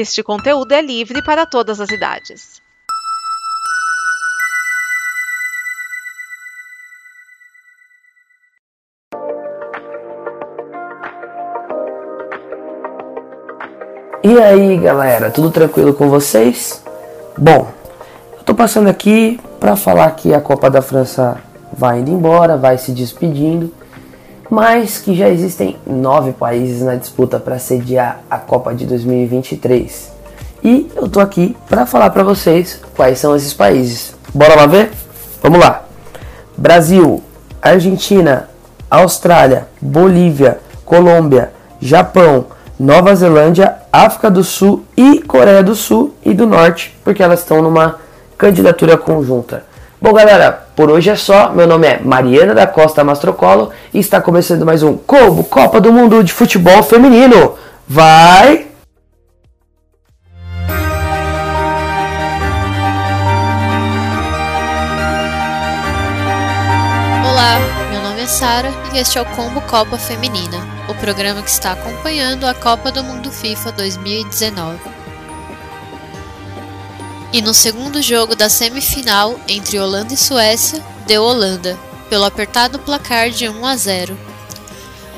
Este conteúdo é livre para todas as idades. E aí galera, tudo tranquilo com vocês? Bom, eu tô passando aqui para falar que a Copa da França vai indo embora, vai se despedindo, mas que já existem nove países na disputa para sediar a Copa de 2023. E eu tô aqui para falar para vocês quais são esses países. Bora lá ver? Vamos lá. Brasil, Argentina, Austrália, Bolívia, Colômbia, Japão, Nova Zelândia, África do Sul e Coreia do Sul e do Norte, porque elas estão numa candidatura conjunta. Bom, galera, por hoje é só. Meu nome é Mariana da Costa Mastrocolo e está começando mais um Combo Copa do Mundo de Futebol Feminino. Vai! Olá, meu nome é Sara e este é o Combo Copa Feminina, o programa que está acompanhando a Copa do Mundo FIFA 2019. E no segundo jogo da semifinal entre Holanda e Suécia, deu Holanda, pelo apertado placar de 1 a 0.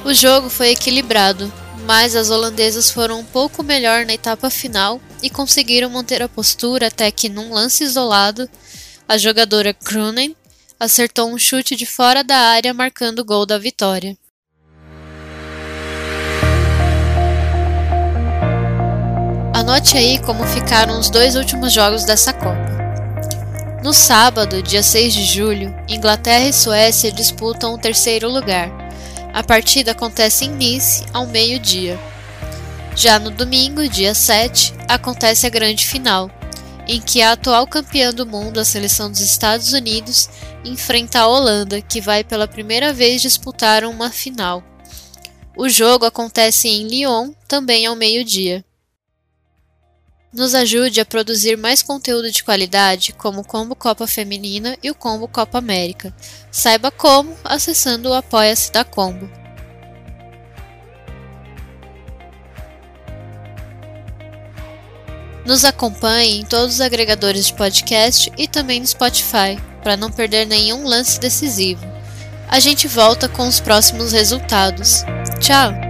O jogo foi equilibrado, mas as holandesas foram um pouco melhor na etapa final e conseguiram manter a postura até que, num lance isolado, a jogadora Kroenen acertou um chute de fora da área marcando o gol da vitória. Anote aí como ficaram os dois últimos jogos dessa Copa. No sábado, dia 6 de julho, Inglaterra e Suécia disputam o terceiro lugar. A partida acontece em Nice ao meio-dia. Já no domingo, dia 7, acontece a grande final, em que a atual campeã do mundo, a seleção dos Estados Unidos, enfrenta a Holanda, que vai pela primeira vez disputar uma final. O jogo acontece em Lyon, também ao meio-dia. Nos ajude a produzir mais conteúdo de qualidade, como o Combo Copa Feminina e o Combo Copa América. Saiba como acessando o Apoia-se da Combo. Nos acompanhe em todos os agregadores de podcast e também no Spotify, para não perder nenhum lance decisivo. A gente volta com os próximos resultados. Tchau!